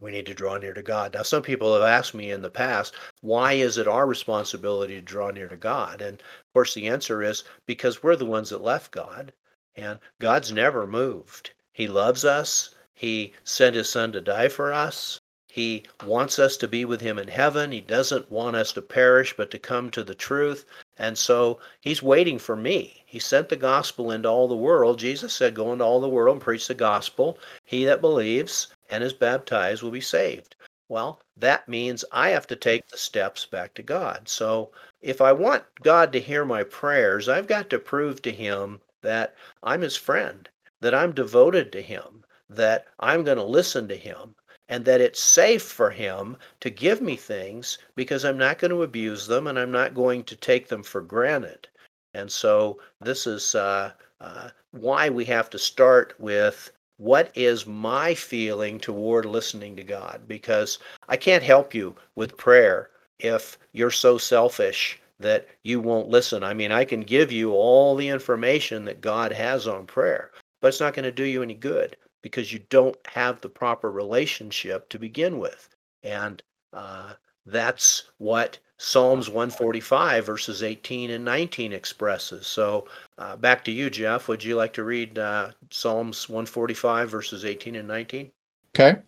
we need to draw near to God. Now, some people have asked me in the past, why is it our responsibility to draw near to God? And of course, the answer is because we're the ones that left God, and God's never moved. He loves us, He sent His Son to die for us. He wants us to be with Him in heaven. He doesn't want us to perish, but to come to the truth. And so He's waiting for me. He sent the gospel into all the world. Jesus said, Go into all the world and preach the gospel. He that believes and is baptized will be saved. Well, that means I have to take the steps back to God. So if I want God to hear my prayers, I've got to prove to Him that I'm His friend, that I'm devoted to Him, that I'm going to listen to Him, and that it's safe for Him to give me things because I'm not going to abuse them and I'm not going to take them for granted. And so this is uh, uh, why we have to start with what is my feeling toward listening to God? Because I can't help you with prayer if you're so selfish that you won't listen. I mean, I can give you all the information that God has on prayer, but it's not going to do you any good because you don't have the proper relationship to begin with. And uh, that's what Psalms 145, verses 18 and 19 expresses. So uh, back to you, Jeff. Would you like to read uh, Psalms 145, verses 18 and 19? Okay.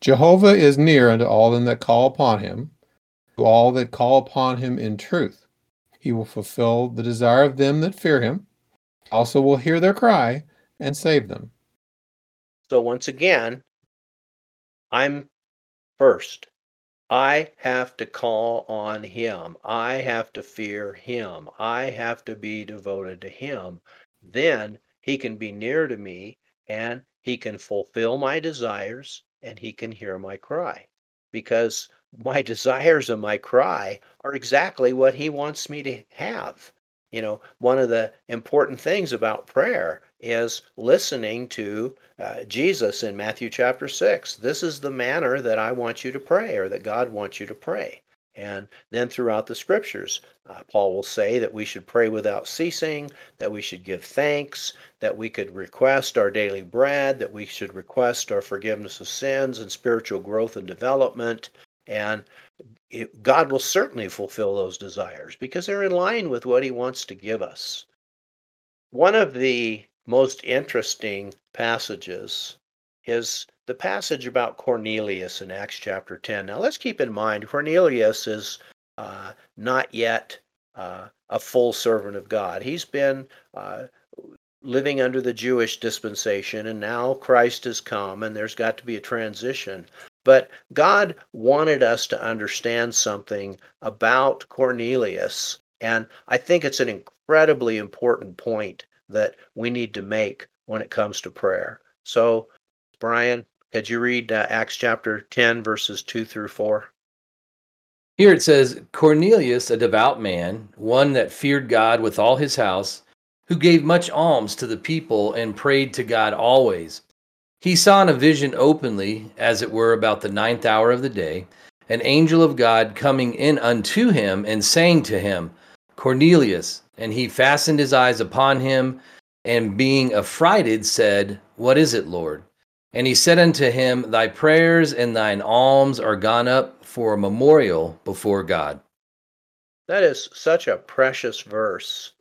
Jehovah is near unto all them that call upon him, to all that call upon him in truth. He will fulfill the desire of them that fear him, also will hear their cry and save them. So once again, I'm first. I have to call on Him. I have to fear Him. I have to be devoted to Him. Then He can be near to me and he can fulfill my desires and he can hear my cry because my *laughs* desires and my cry are exactly what he wants me to have. You know, one of the important things about prayer is listening to uh, Jesus in Matthew chapter 6. This is the manner that I want you to pray or that God wants you to pray. And then throughout the scriptures, uh, Paul will say that we should pray without ceasing, that we should give thanks, that we could request our daily bread, that we should request our forgiveness of sins and spiritual growth and development. And it, God will certainly fulfill those desires because they're in line with what He wants to give us. One of the most interesting passages is the passage about Cornelius in Acts chapter 10. Now, let's keep in mind, Cornelius is uh, not yet uh, a full servant of God. He's been uh, living under the Jewish dispensation, and now Christ has come, and there's got to be a transition. But God wanted us to understand something about Cornelius, and I think it's an incredibly important point that we need to make when it comes to prayer. So, Brian, could you read uh, Acts chapter 10, verses 2 through 4? Here it says Cornelius, a devout man, one that feared God with all his house, who gave much alms to the people and prayed to God always. He saw in a vision openly, as it were about the ninth hour of the day, an angel of God coming in unto him and saying to him, Cornelius. And he fastened his eyes upon him, and being affrighted, said, What is it, Lord? And he said unto him, Thy prayers and thine alms are gone up for a memorial before God. That is such a precious verse.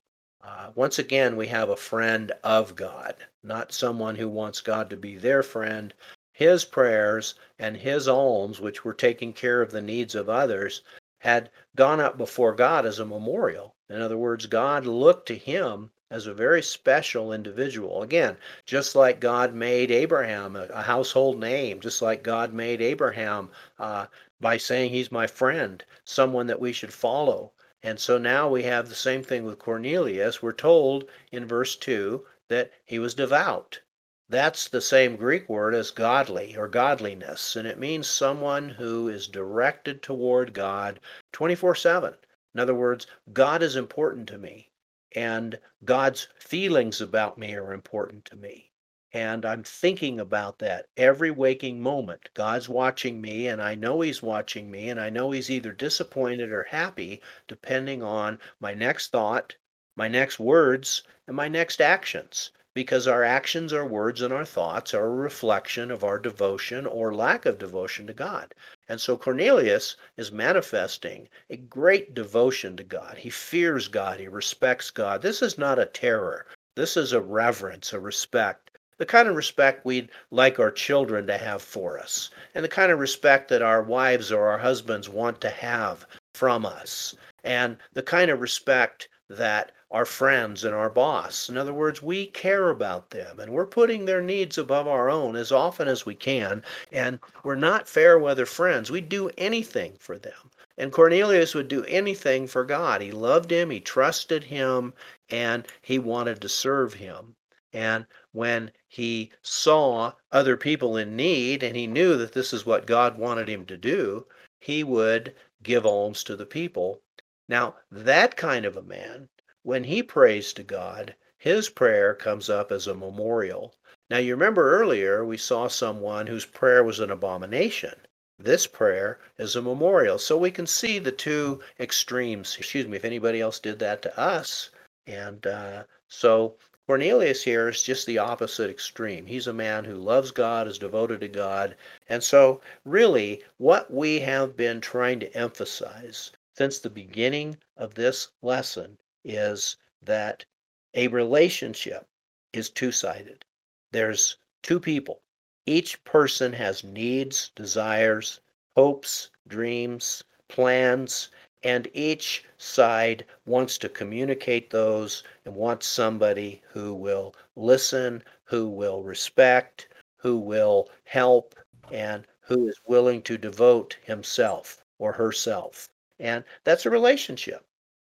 Uh, once again, we have a friend of God, not someone who wants God to be their friend. His prayers and his alms, which were taking care of the needs of others, had gone up before God as a memorial. In other words, God looked to him as a very special individual. Again, just like God made Abraham a, a household name, just like God made Abraham uh, by saying he's my friend, someone that we should follow. And so now we have the same thing with Cornelius. We're told in verse 2 that he was devout. That's the same Greek word as godly or godliness, and it means someone who is directed toward God 24 7. In other words, God is important to me and God's feelings about me are important to me. And I'm thinking about that every waking moment. God's watching me, and I know He's watching me, and I know He's either disappointed or happy, depending on my next thought, my next words, and my next actions because our actions, our words, and our thoughts are a reflection of our devotion or lack of devotion to God. And so Cornelius is manifesting a great devotion to God. He fears God, he respects God. This is not a terror, this is a reverence, a respect. The kind of respect we'd like our children to have for us, and the kind of respect that our wives or our husbands want to have from us, and the kind of respect that our friends and our boss. In other words, we care about them and we're putting their needs above our own as often as we can. And we're not fair weather friends. We'd do anything for them. And Cornelius would do anything for God. He loved him, he trusted him, and he wanted to serve him. And when he saw other people in need and he knew that this is what God wanted him to do, he would give alms to the people. Now, that kind of a man when he prays to God, his prayer comes up as a memorial. Now, you remember earlier we saw someone whose prayer was an abomination. This prayer is a memorial. So we can see the two extremes. Excuse me, if anybody else did that to us. And uh, so Cornelius here is just the opposite extreme. He's a man who loves God, is devoted to God. And so, really, what we have been trying to emphasize since the beginning of this lesson is that a relationship is two sided. There's two people. Each person has needs, desires, hopes, dreams, plans, and each side wants to communicate those and wants somebody who will listen, who will respect, who will help, and who is willing to devote himself or herself. And that's a relationship.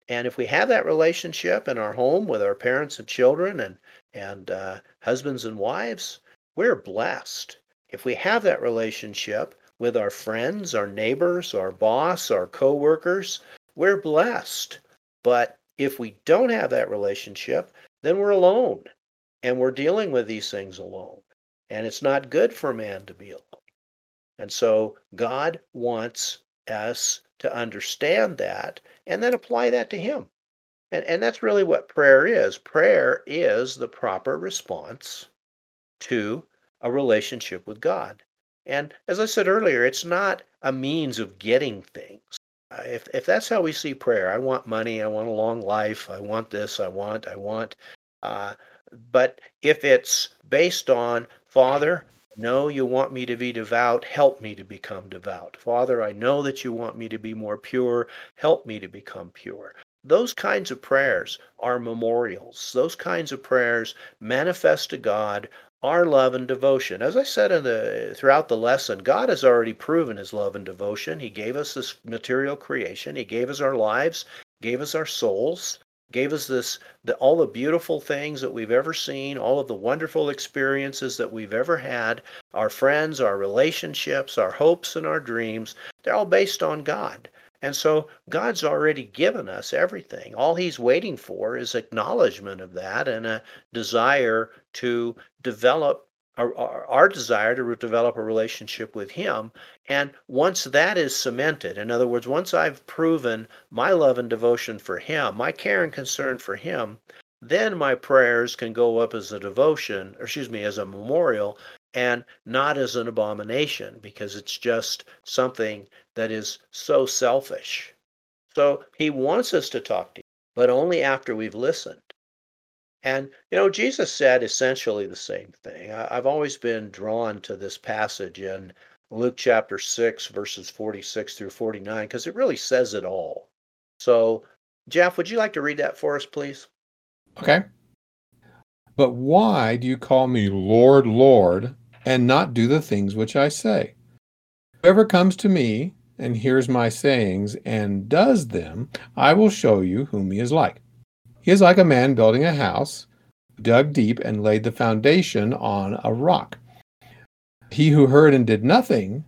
And if we have that relationship in our home with our parents and children and and uh, husbands and wives, we're blessed. If we have that relationship with our friends, our neighbors, our boss, our coworkers, we're blessed. But if we don't have that relationship, then we're alone and we're dealing with these things alone. And it's not good for man to be alone. And so God wants us to understand that and then apply that to Him. And, and that's really what prayer is. Prayer is the proper response to a relationship with God. And as I said earlier, it's not a means of getting things. If, if that's how we see prayer, I want money, I want a long life, I want this, I want, I want. Uh, but if it's based on, Father, know you want me to be devout, help me to become devout. Father, I know that you want me to be more pure, help me to become pure. Those kinds of prayers are memorials. Those kinds of prayers manifest to God our love and devotion. As I said in the throughout the lesson, God has already proven his love and devotion. He gave us this material creation. He gave us our lives, gave us our souls, gave us this the, all the beautiful things that we've ever seen, all of the wonderful experiences that we've ever had, our friends, our relationships, our hopes and our dreams. They're all based on God. And so God's already given us everything. All He's waiting for is acknowledgement of that and a desire to develop our, our, desire to develop a relationship with Him. And once that is cemented, in other words, once I've proven my love and devotion for Him, my care and concern for Him, then my prayers can go up as a devotion, or excuse me, as a memorial and not as an abomination because it's just something that is so selfish. So he wants us to talk to him, but only after we've listened. And, you know, Jesus said essentially the same thing. I've always been drawn to this passage in Luke chapter 6, verses 46 through 49, because it really says it all. So, Jeff, would you like to read that for us, please? Okay. But why do you call me Lord, Lord, and not do the things which I say? Whoever comes to me and hears my sayings and does them, I will show you whom he is like. He is like a man building a house, dug deep and laid the foundation on a rock. He who heard and did nothing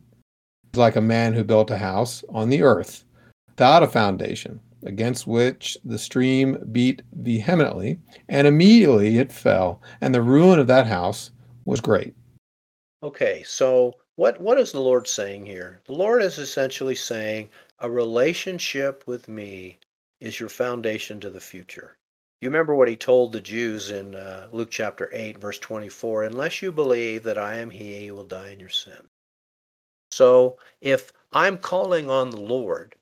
is like a man who built a house on the earth without a foundation against which the stream beat vehemently, and immediately it fell, and the ruin of that house was great. Okay, so what what is the Lord saying here? The Lord is essentially saying a relationship with me is your foundation to the future. You remember what he told the Jews in uh, Luke chapter 8, verse 24 unless you believe that I am he, you will die in your sin. So if I'm calling on the Lord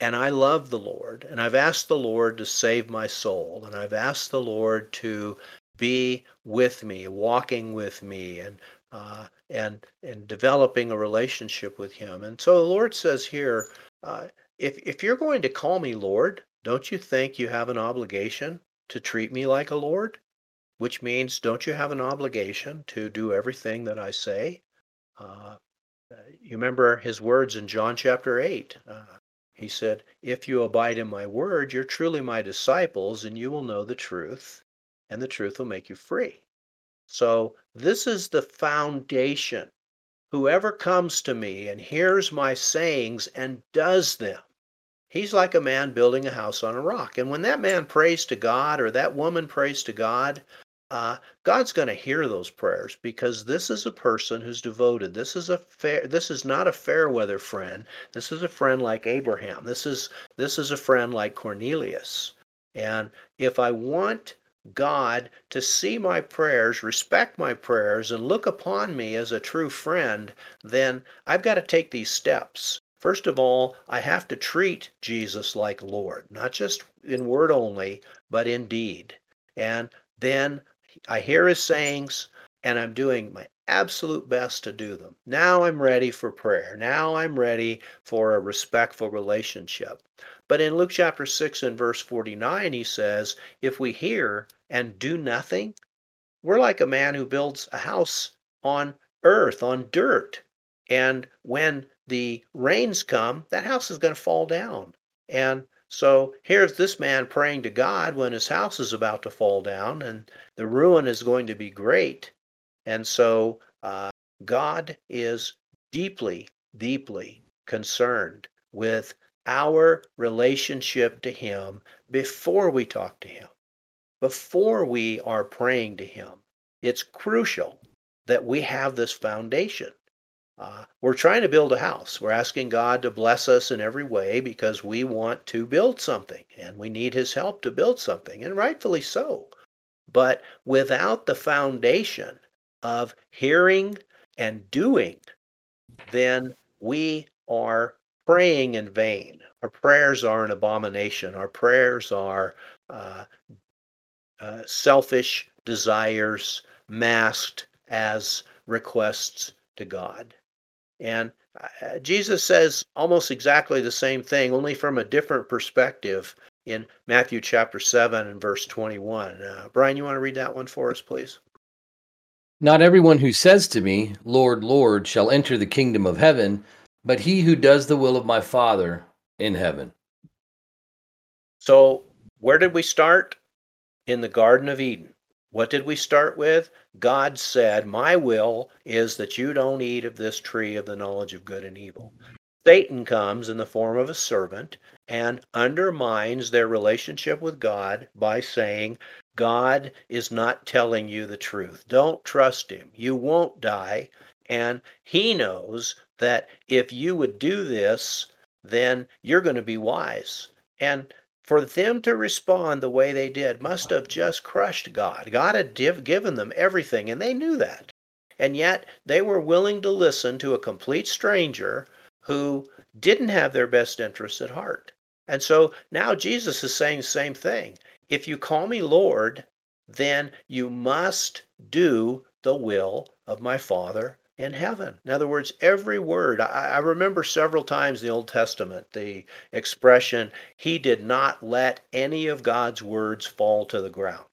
and I love the Lord, and I've asked the Lord to save my soul, and I've asked the Lord to be with me, walking with me, and uh, and and developing a relationship with Him. And so the Lord says here, uh, if if you're going to call me Lord, don't you think you have an obligation to treat me like a Lord? Which means, don't you have an obligation to do everything that I say? Uh, you remember his words in John chapter 8. Uh, he said, If you abide in my word, you're truly my disciples, and you will know the truth, and the truth will make you free. So, this is the foundation. Whoever comes to me and hears my sayings and does them, he's like a man building a house on a rock. And when that man prays to God or that woman prays to God, uh, God's going to hear those prayers because this is a person who's devoted. This is a fair. This is not a fair weather friend. This is a friend like Abraham. This is this is a friend like Cornelius. And if I want God to see my prayers, respect my prayers, and look upon me as a true friend, then I've got to take these steps. First of all, I have to treat Jesus like Lord, not just in word only, but in deed. And then I hear his sayings and I'm doing my absolute best to do them. Now I'm ready for prayer. Now I'm ready for a respectful relationship. But in Luke chapter 6 and verse 49, he says, If we hear and do nothing, we're like a man who builds a house on earth, on dirt. And when the rains come, that house is going to fall down. And so here's this man praying to God when his house is about to fall down and the ruin is going to be great. And so uh, God is deeply, deeply concerned with our relationship to Him before we talk to Him, before we are praying to Him. It's crucial that we have this foundation. Uh, we're trying to build a house. We're asking God to bless us in every way because we want to build something and we need His help to build something, and rightfully so. But without the foundation of hearing and doing, then we are praying in vain. Our prayers are an abomination. Our prayers are uh, uh, selfish desires masked as requests to God. And uh, Jesus says almost exactly the same thing, only from a different perspective in Matthew chapter 7 and verse 21. Uh, Brian, you want to read that one for us, please? Not everyone who says to me, Lord, Lord, shall enter the kingdom of heaven, but he who does the will of my Father in heaven. So, where did we start? In the Garden of Eden. What did we start with? God said, My will is that you don't eat of this tree of the knowledge of good and evil. Satan comes in the form of a servant and undermines their relationship with God by saying, God is not telling you the truth. Don't trust him. You won't die. And he knows that if you would do this, then you're going to be wise. And for them to respond the way they did must have just crushed God. God had div- given them everything, and they knew that. And yet they were willing to listen to a complete stranger who didn't have their best interests at heart. And so now Jesus is saying the same thing. If you call me Lord, then you must do the will of my Father in heaven. In other words, every word, I, I, remember several times in the Old Testament the expression, He did not let any of God's words fall to the ground.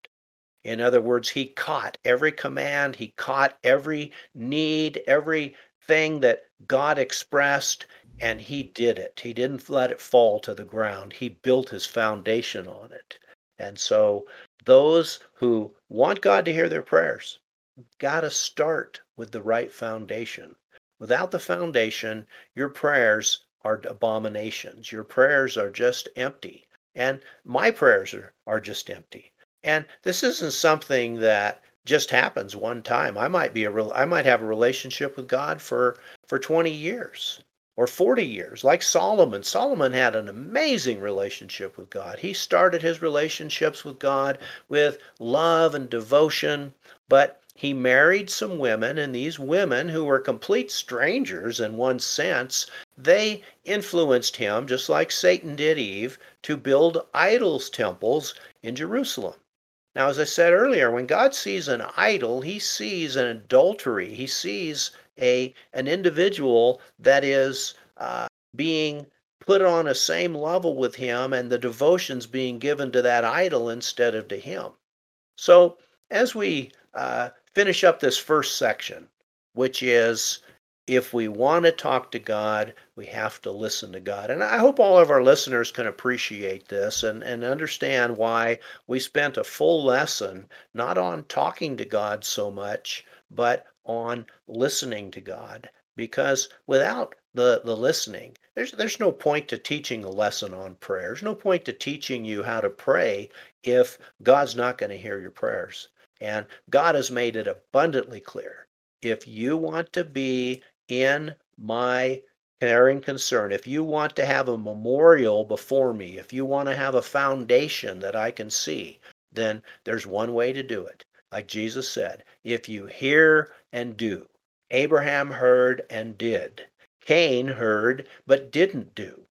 In other words, He caught every command, He caught every need, everything that God expressed, and He did it. He didn't let it fall to the ground, He built His foundation on it. And so, those who want God to hear their prayers, got to start with the right foundation. Without the foundation, your prayers are abominations. Your prayers are just empty. And my prayers are, are just empty. And this isn't something that just happens one time. I might be a real I might have a relationship with God for for 20 years or 40 years like Solomon. Solomon had an amazing relationship with God. He started his relationships with God with love and devotion, but he married some women, and these women, who were complete strangers in one sense, they influenced him, just like Satan did Eve, to build idols temples in Jerusalem. Now, as I said earlier, when God sees an idol, he sees an adultery. He sees a an individual that is uh, being put on a same level with him, and the devotions being given to that idol instead of to him. So, as we uh, finish up this first section, which is if we want to talk to God, we have to listen to God. And I hope all of our listeners can appreciate this and, and understand why we spent a full lesson not on talking to God so much, but on listening to God. Because without the, the listening, there's there's no point to teaching a lesson on prayer. There's no point to teaching you how to pray if God's not going to hear your prayers. And God has made it abundantly clear. If you want to be in my care and concern, if you want to have a memorial before me, if you want to have a foundation that I can see, then there's one way to do it. Like Jesus said, if you hear and do, Abraham heard and did. Cain heard but didn't do.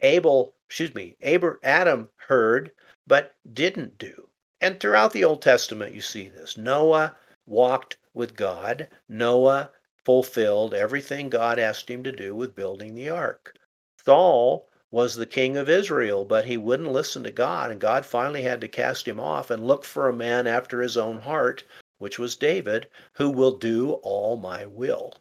Abel, excuse me, Adam heard but didn't do. And throughout the Old Testament, you see this. Noah walked with God. Noah fulfilled everything God asked him to do with building the ark. Saul was the king of Israel, but he wouldn't listen to God, and God finally had to cast him off and look for a man after his own heart, which was David, who will do all my will.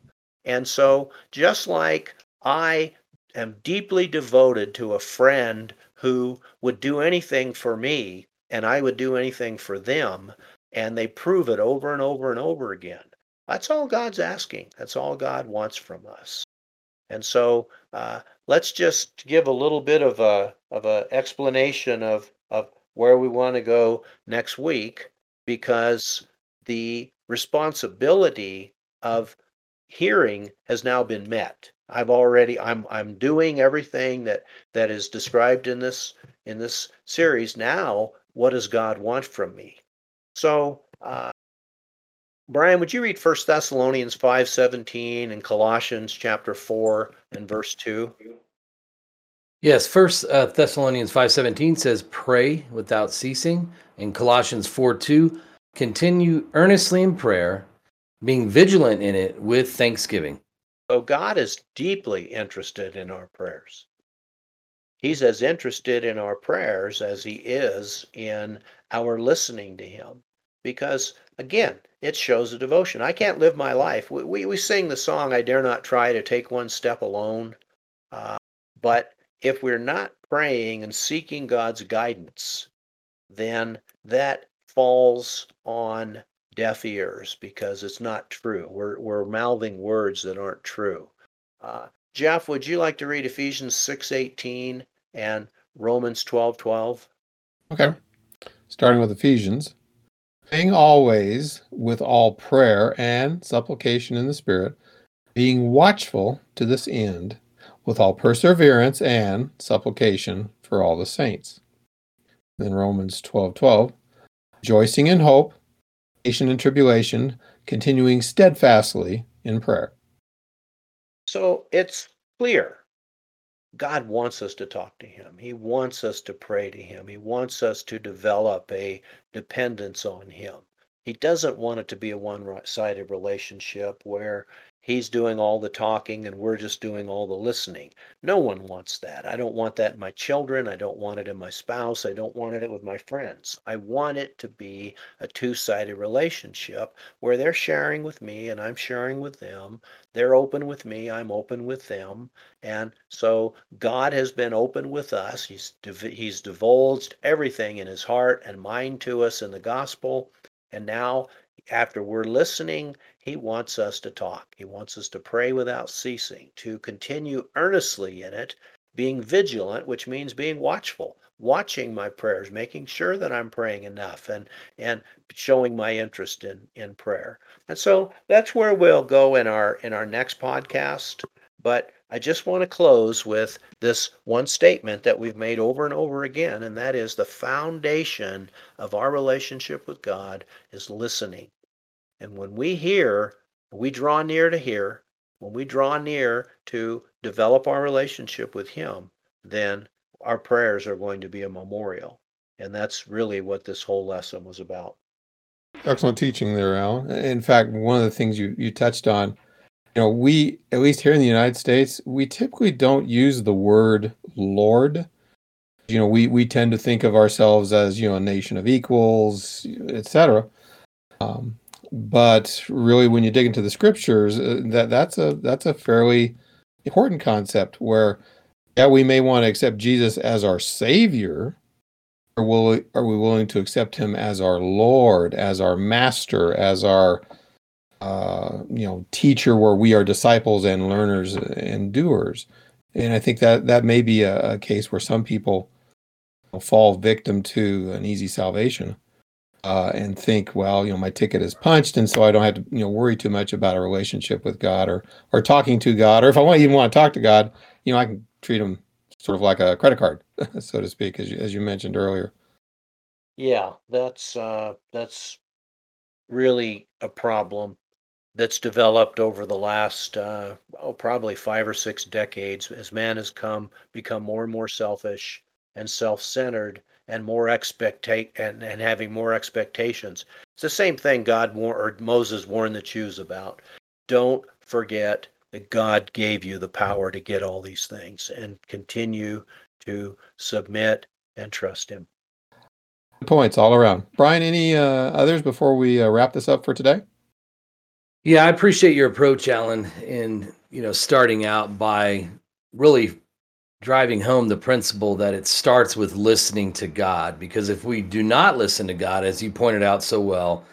And so, just like I am deeply devoted to a friend who would do anything for me, and I would do anything for them. And they prove it over and over and over again. That's all God's asking. That's all God wants from us. And so uh, let's just give a little bit of a of a explanation of of where we want to go next week because the responsibility of hearing has now been met. I've already I'm I'm doing everything that that is described in this in this series. Now, what does God want from me? So, uh, Brian, would you read First Thessalonians five seventeen and Colossians chapter four and verse two? Yes, First uh, Thessalonians five seventeen says, "Pray without ceasing." In Colossians four two, continue earnestly in prayer, being vigilant in it with thanksgiving. So God is deeply interested in our prayers. He's as interested in our prayers as he is in our listening to him. Because again, it shows a devotion. I can't live my life. We, we, we sing the song, I dare not try to take one step alone. Uh, but if we're not praying and seeking God's guidance, then that falls on deaf ears because it's not true. We're, we're mouthing words that aren't true. Uh, Jeff, would you like to read Ephesians 6.18 and Romans 12.12? Okay. Starting with Ephesians. Praying always with all prayer and supplication in the Spirit, being watchful to this end, with all perseverance and supplication for all the saints. Then Romans 12:12, rejoicing in hope, patient in tribulation, continuing steadfastly in prayer. So it's clear. God wants us to talk to Him. He wants us to pray to Him. He wants us to develop a dependence on Him. He doesn't want it to be a one sided relationship where he's doing all the talking and we're just doing all the listening. No one wants that. I don't want that in my children. I don't want it in my spouse. I don't want it with my friends. I want it to be a two sided relationship where they're sharing with me and I'm sharing with them. They're open with me. I'm open with them. And so God has been open with us. He's, he's divulged everything in his heart and mind to us in the gospel. And now, after we're listening, he wants us to talk. He wants us to pray without ceasing, to continue earnestly in it, being vigilant, which means being watchful, watching my prayers, making sure that I'm praying enough and and showing my interest in in prayer. And so that's where we'll go in our in our next podcast. But I just want to close with this one statement that we've made over and over again, and that is the foundation of our relationship with God is listening. And when we hear, we draw near to hear, when we draw near to develop our relationship with Him, then our prayers are going to be a memorial. And that's really what this whole lesson was about. Excellent teaching there, Al. In fact, one of the things you, you touched on you know, we at least here in the United States, we typically don't use the word Lord. You know, we we tend to think of ourselves as you know a nation of equals, etc. Um, but really, when you dig into the scriptures, uh, that that's a that's a fairly important concept. Where, yeah, we may want to accept Jesus as our Savior, or will are we willing to accept Him as our Lord, as our Master, as our uh, you know teacher where we are disciples and learners and doers and i think that that may be a, a case where some people fall victim to an easy salvation uh, and think well you know my ticket is punched and so i don't have to you know worry too much about a relationship with god or or talking to god or if i want even want to talk to god you know i can treat him sort of like a credit card *laughs* so to speak as you, as you mentioned earlier. Yeah that's uh that's really a problem that's developed over the last uh, oh, probably five or six decades as man has come become more and more selfish and self-centered and more expectate and, and having more expectations. It's the same thing God war- or Moses warned the Jews about. Don't forget that God gave you the power to get all these things and continue to submit and trust him. Points all around. Brian, any uh, others before we uh, wrap this up for today? Yeah, I appreciate your approach, Alan, in you know starting out by really driving home the principle that it starts with listening to God. Because if we do not listen to God, as you pointed out so well,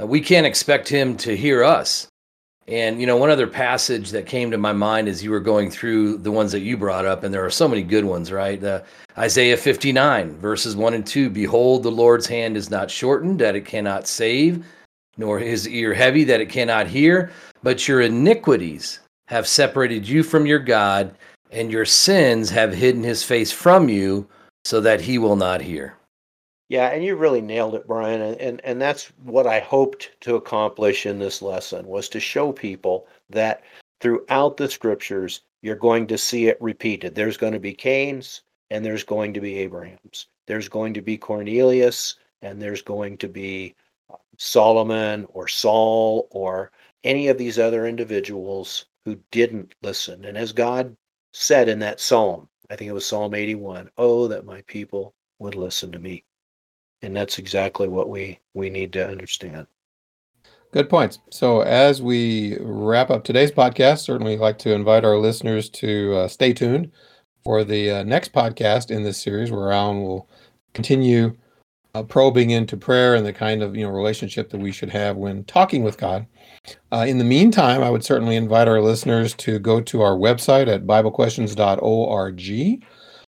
uh, we can't expect Him to hear us. And you know, one other passage that came to my mind as you were going through the ones that you brought up, and there are so many good ones, right? Uh, Isaiah 59, verses 1 and 2 Behold, the Lord's hand is not shortened, that it cannot save, nor his ear heavy, that it cannot hear, but your iniquities have separated you from your God, and your sins have hidden his face from you, so that he will not hear. Yeah, and you really nailed it, Brian. And, and and that's what I hoped to accomplish in this lesson was to show people that throughout the scriptures you're going to see it repeated. There's going to be Cain's and there's going to be Abraham's. There's going to be Cornelius and there's going to be uh, Solomon or Saul or any of these other individuals who didn't listen. And as God said in that psalm, I think it was Psalm 81, oh, that my people would listen to me. And that's exactly what we we need to understand. Good points. So as we wrap up today's podcast certainly like to invite our listeners to uh, stay tuned for the uh, next podcast in this series where alan will continue uh, probing into prayer and the kind of you know relationship that we should have when talking with god uh, in the meantime i would certainly invite our listeners to go to our website at biblequestions.org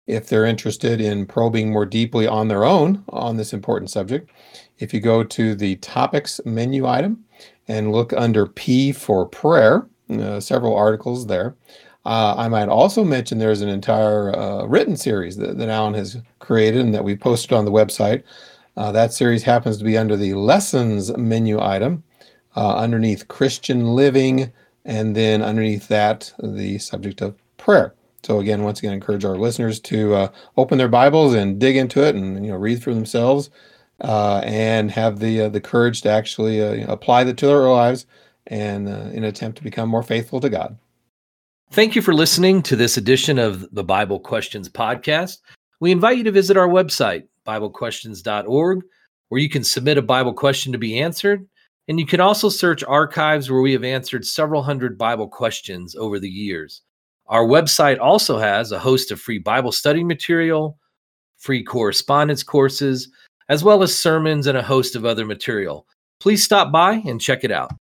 if they're interested in probing more deeply on their own on this important subject. If you go to the topics menu item and look under P for prayer, uh, several articles there. Uh, I might also mention there's an entire uh, written series that, that, Alan has created and that we posted on the website. Uh, that series happens to be under the lessons menu item, uh, underneath Christian living, and then underneath that, the subject of prayer. So again, once again, I encourage our listeners to uh, open their Bibles and dig into it, and you know, read for themselves, uh, and have the uh, the courage to actually uh, apply that to their lives, and uh, in an attempt to become more faithful to God. Thank you for listening to this edition of the Bible Questions podcast. We invite you to visit our website, BibleQuestions.org, where you can submit a Bible question to be answered. And you can also search archives where we have answered several hundred Bible questions over the years. Our website also has a host of free Bible study material, free correspondence courses, as well as sermons and a host of other material. Please stop by and check it out.